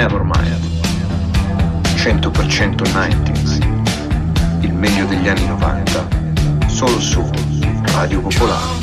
Nevermind. 100% 90s. Il meglio degli anni 90. Solo su Radio Popolare.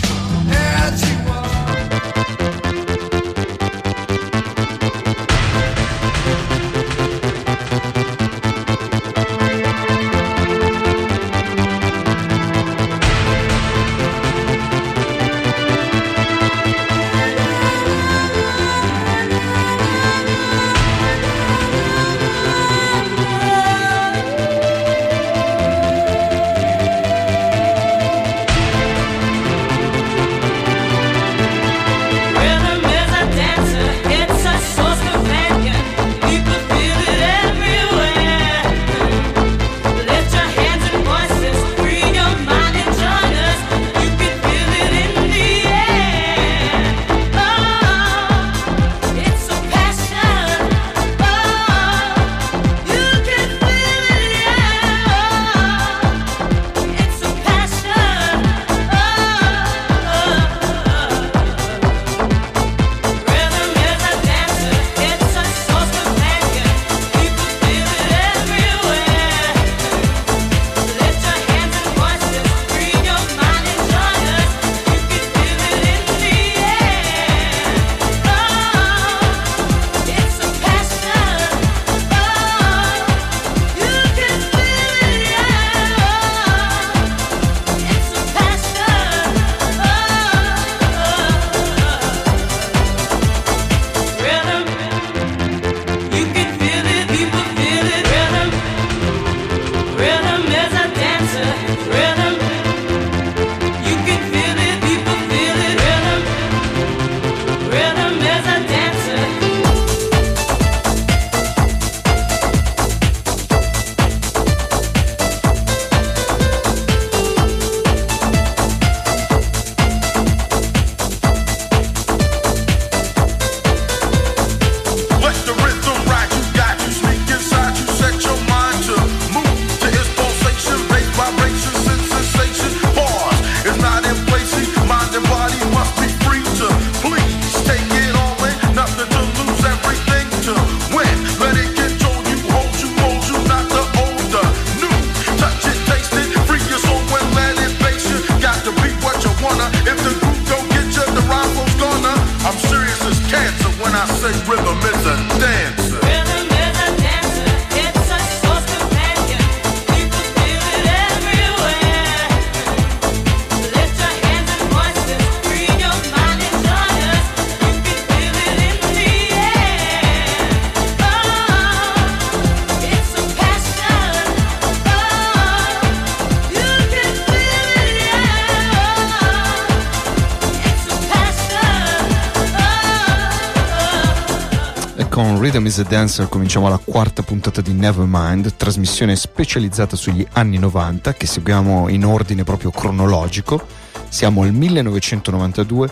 Rhythm is a Dancer cominciamo la quarta puntata di Nevermind, trasmissione specializzata sugli anni 90 che seguiamo in ordine proprio cronologico. Siamo al 1992.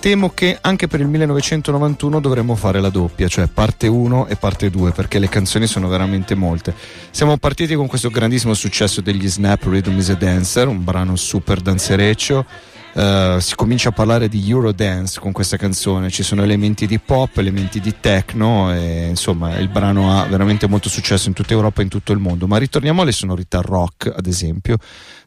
Temo che anche per il 1991 dovremmo fare la doppia, cioè parte 1 e parte 2, perché le canzoni sono veramente molte. Siamo partiti con questo grandissimo successo degli Snap Rhythm is a Dancer, un brano super danzereccio Uh, si comincia a parlare di Eurodance con questa canzone, ci sono elementi di pop, elementi di techno e insomma il brano ha veramente molto successo in tutta Europa e in tutto il mondo. Ma ritorniamo alle sonorità rock, ad esempio,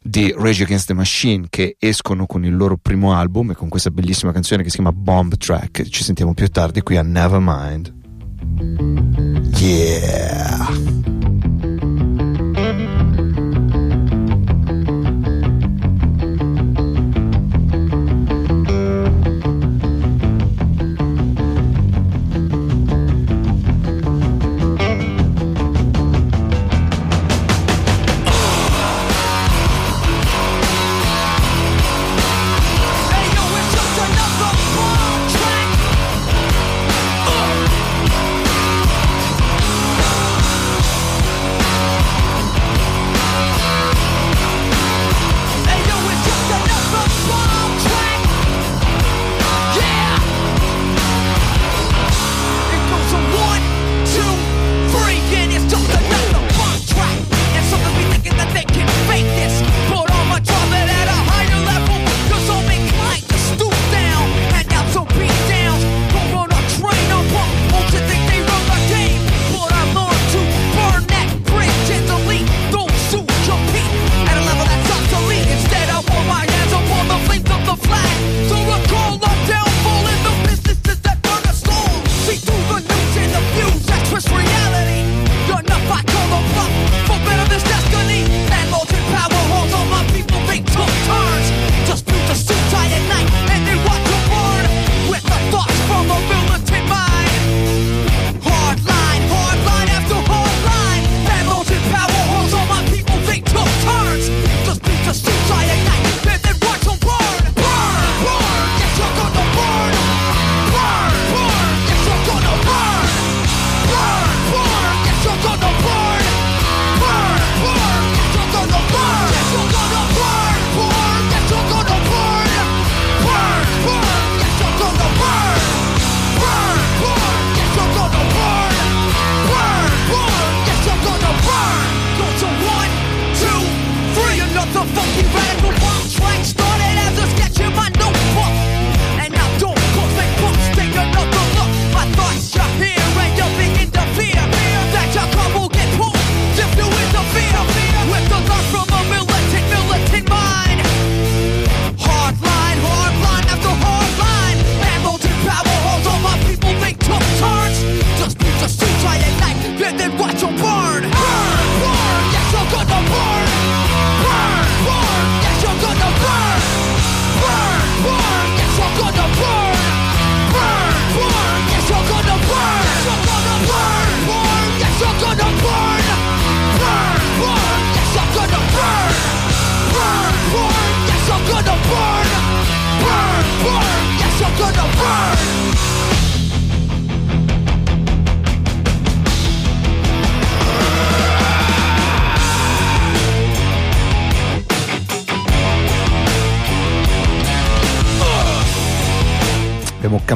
di Rage Against the Machine che escono con il loro primo album e con questa bellissima canzone che si chiama Bomb Track. Ci sentiamo più tardi qui a Nevermind. Yeah!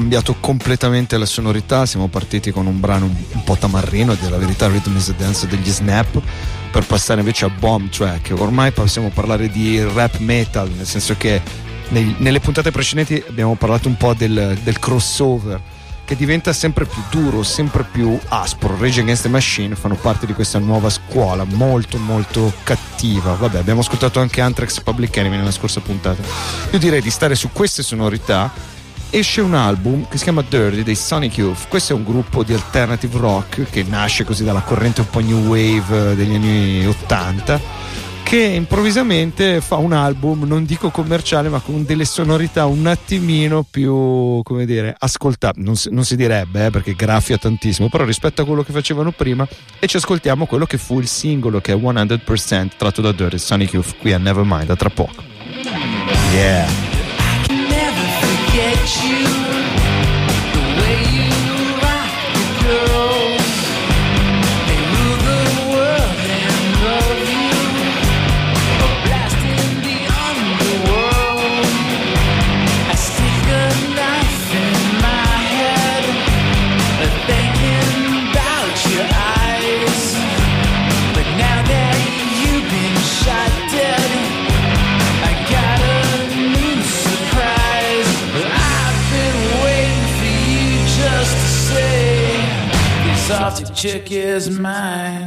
Cambiato completamente la sonorità, siamo partiti con un brano un po' tamarrino, della verità Rhythm is a Dance degli Snap, per passare invece a Bomb Track. Ormai possiamo parlare di rap metal, nel senso che nei, nelle puntate precedenti abbiamo parlato un po' del, del crossover che diventa sempre più duro, sempre più aspro. Rage Against the Machine fanno parte di questa nuova scuola molto molto cattiva. Vabbè, abbiamo ascoltato anche Anthrax Public Enemy nella scorsa puntata. Io direi di stare su queste sonorità. Esce un album che si chiama Dirty dei Sonic Youth. Questo è un gruppo di alternative rock che nasce così dalla corrente un po' new wave degli anni 80 che improvvisamente fa un album, non dico commerciale, ma con delle sonorità un attimino più, come dire, ascoltabili. Non, non, si direbbe, eh, perché graffia tantissimo, però rispetto a quello che facevano prima, e ci ascoltiamo quello che fu il singolo che è 100% tratto da Dirty Sonic Youth qui a Nevermind, a tra poco. Yeah. Chick is mine.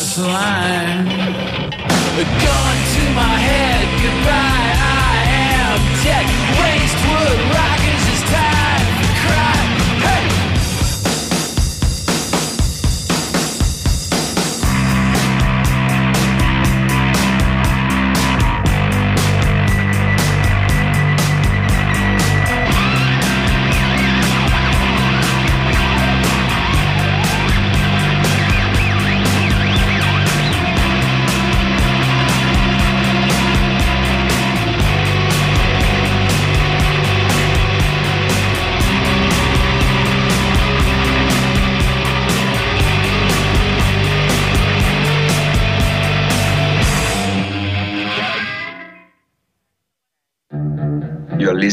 Slime. Gone to my head, goodbye,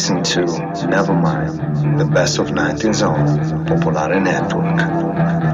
listen to Nevermind, the best of 90s on Popolare Network.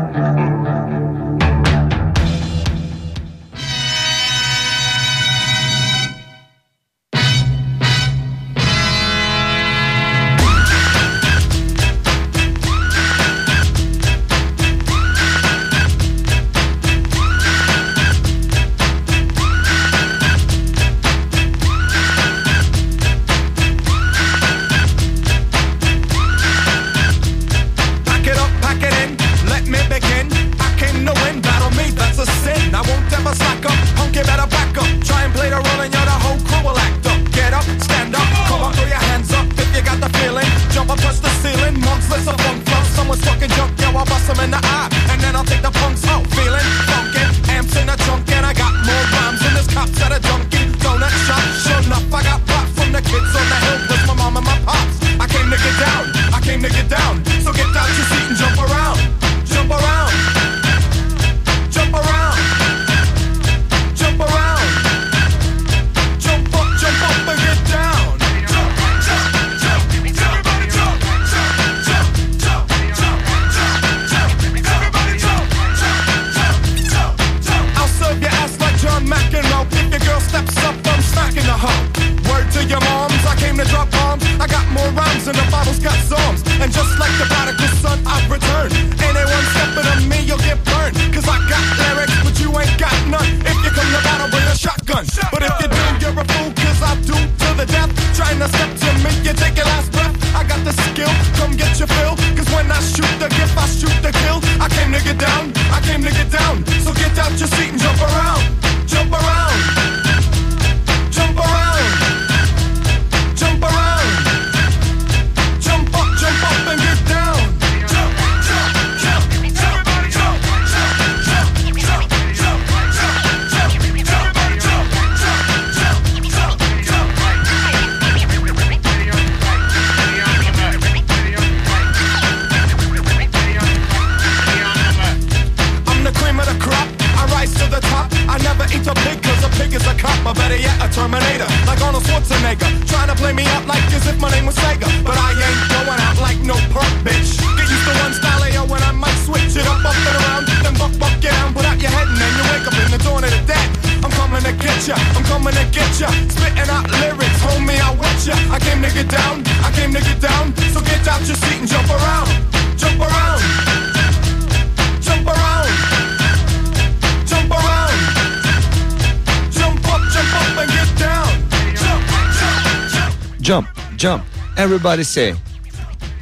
Jump, everybody say.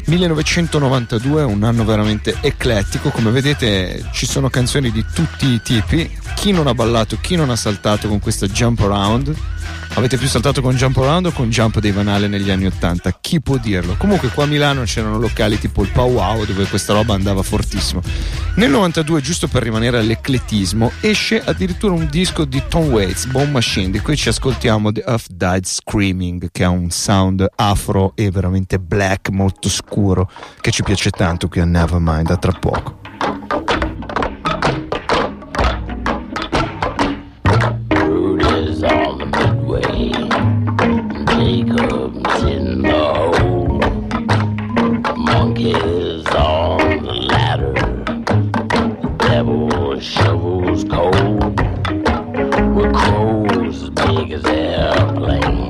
1992 un anno veramente eclettico, come vedete ci sono canzoni di tutti i tipi, chi non ha ballato, chi non ha saltato con questa Jump Around, avete più saltato con Jump Around o con Jump dei Vanale negli anni 80? Chi può dirlo? Comunque qua a Milano c'erano locali tipo il Powwow dove questa roba andava fortissimo. Nel 92, giusto per rimanere all'ecletismo, esce addirittura un disco di Tom Waits, Bomb Machine, di cui ci ascoltiamo The Earth Died Screaming, che ha un sound afro e veramente black, molto scuro, che ci piace tanto qui a Nevermind, a tra poco. cold. We're crows big as airplanes.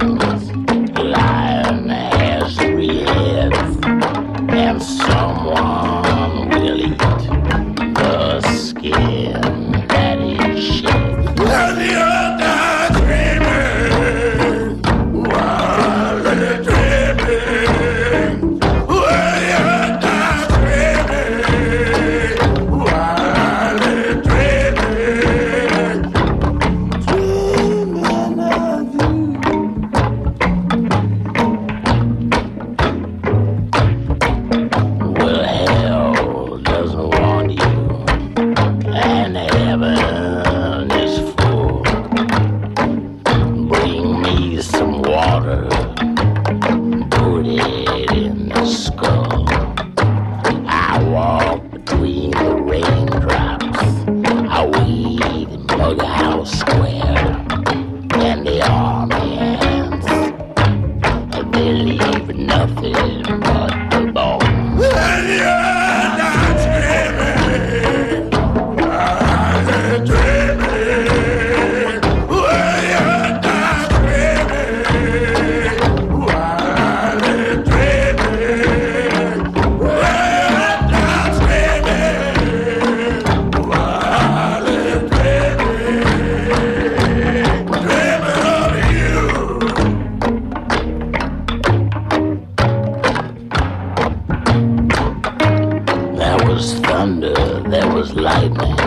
Was thunder, there was lightning,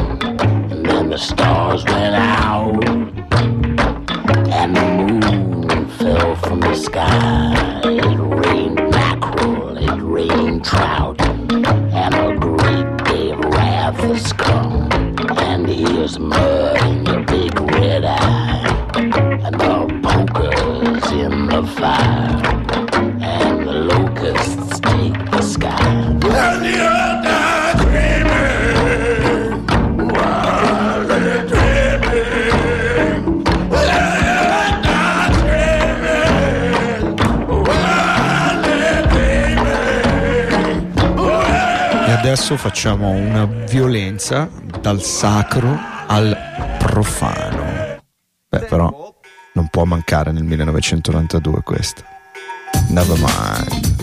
and then the stars went out, and the moon fell from the sky. It rained mackerel, it rained trout, and a great day of wrath has come. Adesso facciamo una violenza dal sacro al profano. Beh, però non può mancare nel 1992 questo. Never mind.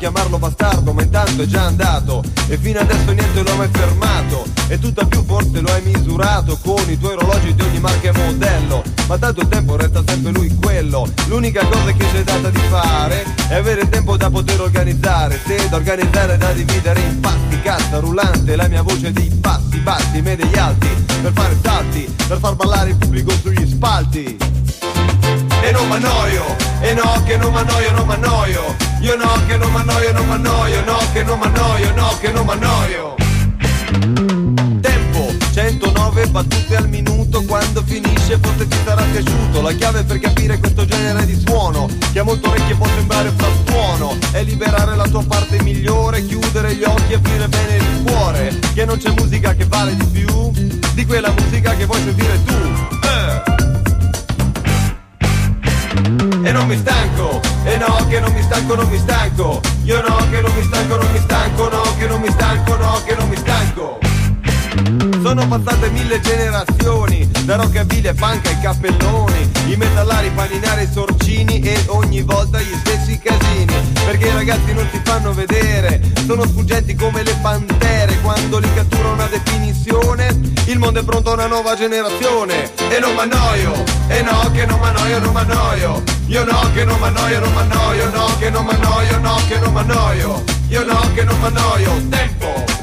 Chiamarlo bastardo ma intanto è già andato. E fino adesso niente lo ha mai fermato. E tutto più forse lo hai misurato Con i tuoi orologi di ogni marca e modello. Ma tanto tempo resta sempre lui quello. L'unica cosa che c'è data di fare È avere tempo da poter organizzare. Se da organizzare da dividere in pasti Cassa rullante la mia voce di passi bassi Medei alti per fare salti Per far ballare il pubblico sugli spalti. E non m'annoio, e no che non m'annoio, non m'annoio, io no che non m'annoio, non m'annoio, no che non m'annoio, no che non m'annoio. Tempo, 109 battute al minuto, quando finisce forse ti sarà piaciuto. La chiave per capire questo genere di suono, che a molte orecchie può sembrare frastuono, è liberare la tua parte migliore, chiudere gli occhi e aprire bene il cuore, che non c'è musica che vale di più di quella musica che vuoi sentire tu. E non mi stanco, e no che non mi stanco, non mi stanco. Io no che non mi stanco, non mi stanco, no che non mi stanco, no che non mi stanco. Sono passate mille generazioni, da rockabilly a punk ai cappelloni, i metallari, i sorcini e ogni volta gli stessi casini, perché i ragazzi non si fanno vedere, sono sfuggenti come le pantere, quando li cattura una definizione, il mondo è pronto a una nuova generazione, e non m'annoio, e no che non m'annoio, non m'annoio, io no che non m'annoio, non m'annoio, no che non m'annoio, no che non m'annoio, io no che non m'annoio, tempo!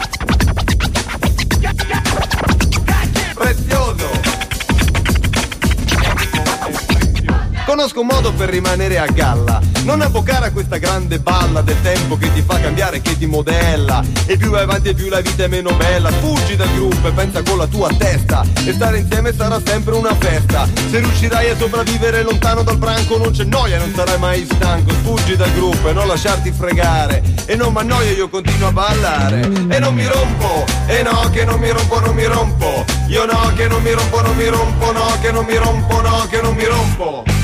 Conosco un modo per rimanere a galla, non avvocare a questa grande balla del tempo che ti fa cambiare, che ti modella. E più vai avanti e più la vita è meno bella. Fuggi dal gruppo e pensa con la tua testa. E stare insieme sarà sempre una festa. Se riuscirai a sopravvivere lontano dal branco non c'è noia, non sarai mai stanco. Fuggi dal gruppo e non lasciarti fregare. E non mi annoio, io continuo a ballare. E non mi rompo, e no che non mi rompo, non mi rompo. Io no che non mi rompo, non mi rompo, no che non mi rompo, no che non mi rompo.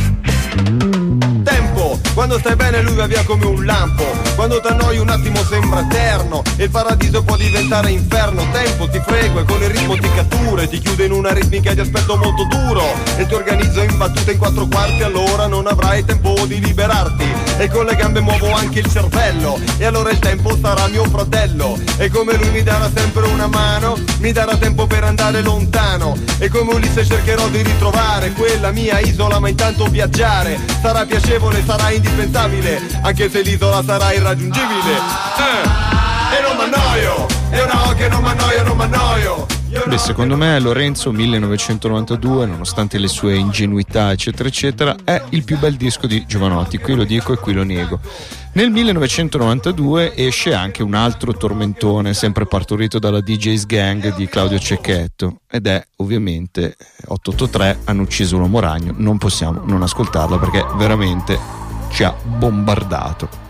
Tempo, quando stai bene lui va via come un lampo. Quando t'annoi un attimo sembra eterno E il paradiso può diventare inferno. Tempo, ti frego e con il ritmo ti cattura E ti chiude in una ritmica di aspetto molto duro. E ti organizzo in battute in quattro quarti Allora non avrai tempo di liberarti. E con le gambe muovo anche il cervello E allora il tempo sarà mio fratello. E come lui mi darà sempre una mano Mi darà tempo per andare lontano. E come Ulisse cercherò di ritrovare Quella mia isola ma intanto viaggiare. Sarà piacevole, sarà indispensabile Anche se l'isola sarà irraggiungibile eh. E non m'annoio E no che non m'annoio, non m'annoio Io Beh, secondo me Lorenzo 1992, nonostante le sue ingenuità, eccetera, eccetera, è il più bel disco di Giovanotti. Qui lo dico e qui lo nego. Nel 1992 esce anche un altro tormentone, sempre partorito dalla DJ's Gang di Claudio Cecchetto, ed è ovviamente 883 hanno ucciso l'uomo ragno. Non possiamo non ascoltarlo perché veramente ci ha bombardato.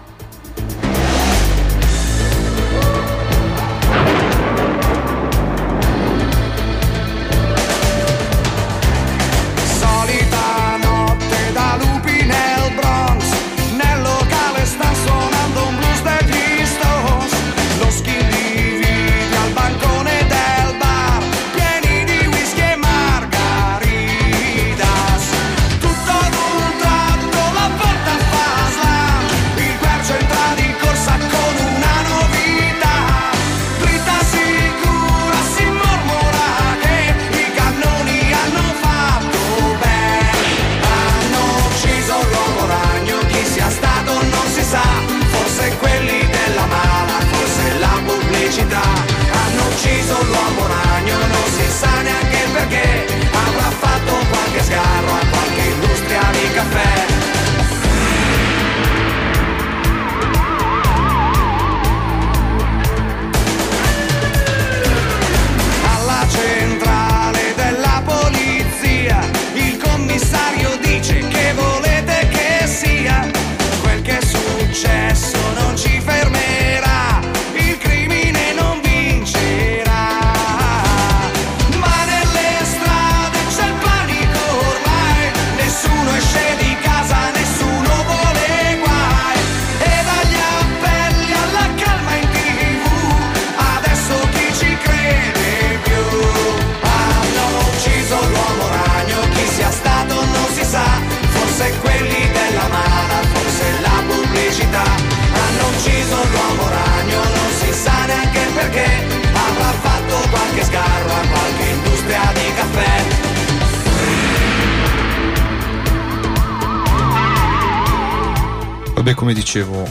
Dicevo,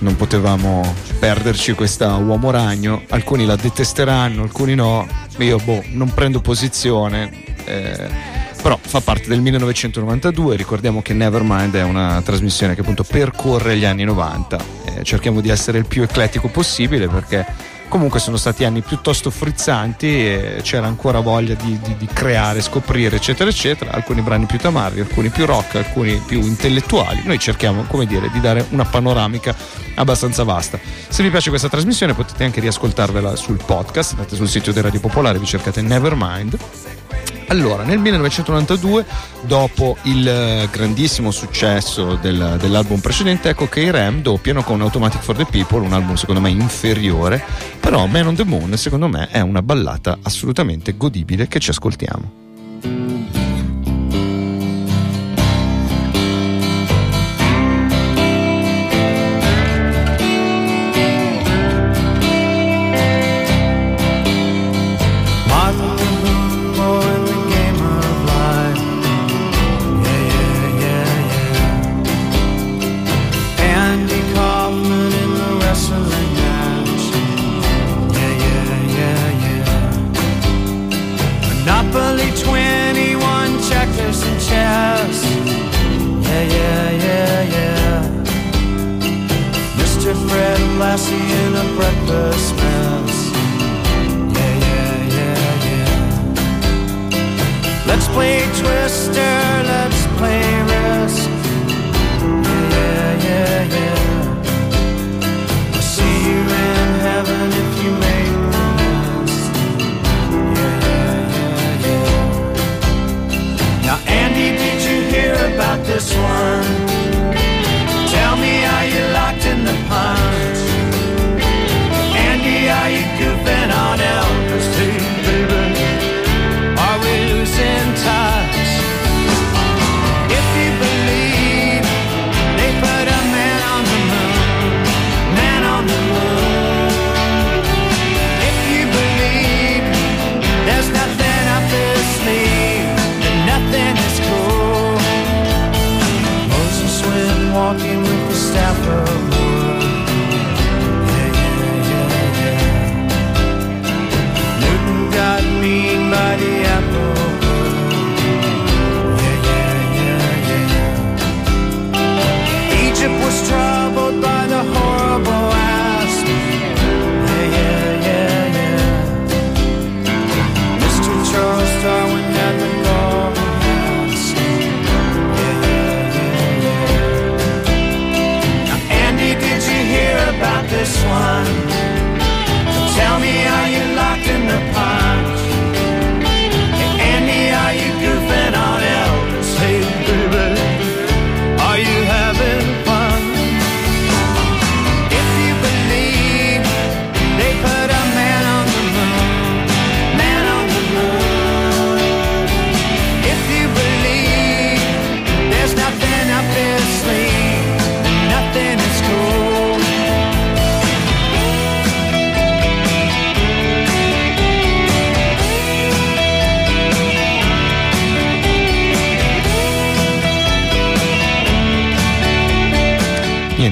non potevamo perderci questa uomo ragno. Alcuni la detesteranno, alcuni no. Io, boh, non prendo posizione. Eh, però fa parte del 1992. Ricordiamo che Nevermind è una trasmissione che appunto percorre gli anni 90. Eh, cerchiamo di essere il più eclettico possibile perché comunque sono stati anni piuttosto frizzanti e c'era ancora voglia di, di, di, creare, scoprire eccetera eccetera. Alcuni brani più tamarri, alcuni più rock alcuni più intellettuali. Noi cerchiamo come dire di dare una panoramica abbastanza vasta. Se vi piace questa trasmissione potete anche riascoltarvela sul podcast andate sul sito di Radio Popolare vi cercate Nevermind allora, nel 1992, dopo il eh, grandissimo successo del, dell'album precedente, ecco che i Ram doppiano con Automatic for the People, un album secondo me inferiore, però Man on the Moon secondo me è una ballata assolutamente godibile che ci ascoltiamo. this one.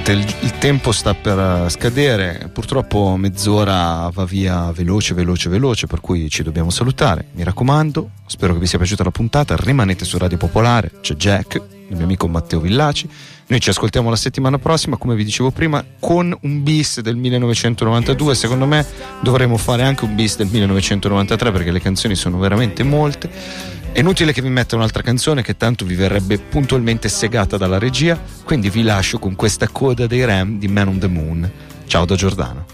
Niente, il, il, tempo sta per eh, scadere, purtroppo mezz'ora va via veloce, veloce, veloce, per cui ci dobbiamo salutare. Mi raccomando, spero che vi sia piaciuta la puntata, rimanete su Radio Popolare, c'è Jack, il mio amico Matteo Villaci. Noi ci ascoltiamo la settimana prossima, come vi dicevo prima, con un bis del 1992. Secondo me dovremmo fare anche un bis del 1993 perché le canzoni sono veramente molte. È inutile che vi metta un'altra canzone che tanto vi verrebbe puntualmente segata dalla regia, quindi vi lascio con questa coda dei Ram di Man on the Moon. Ciao da Giordano.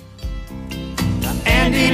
Andy,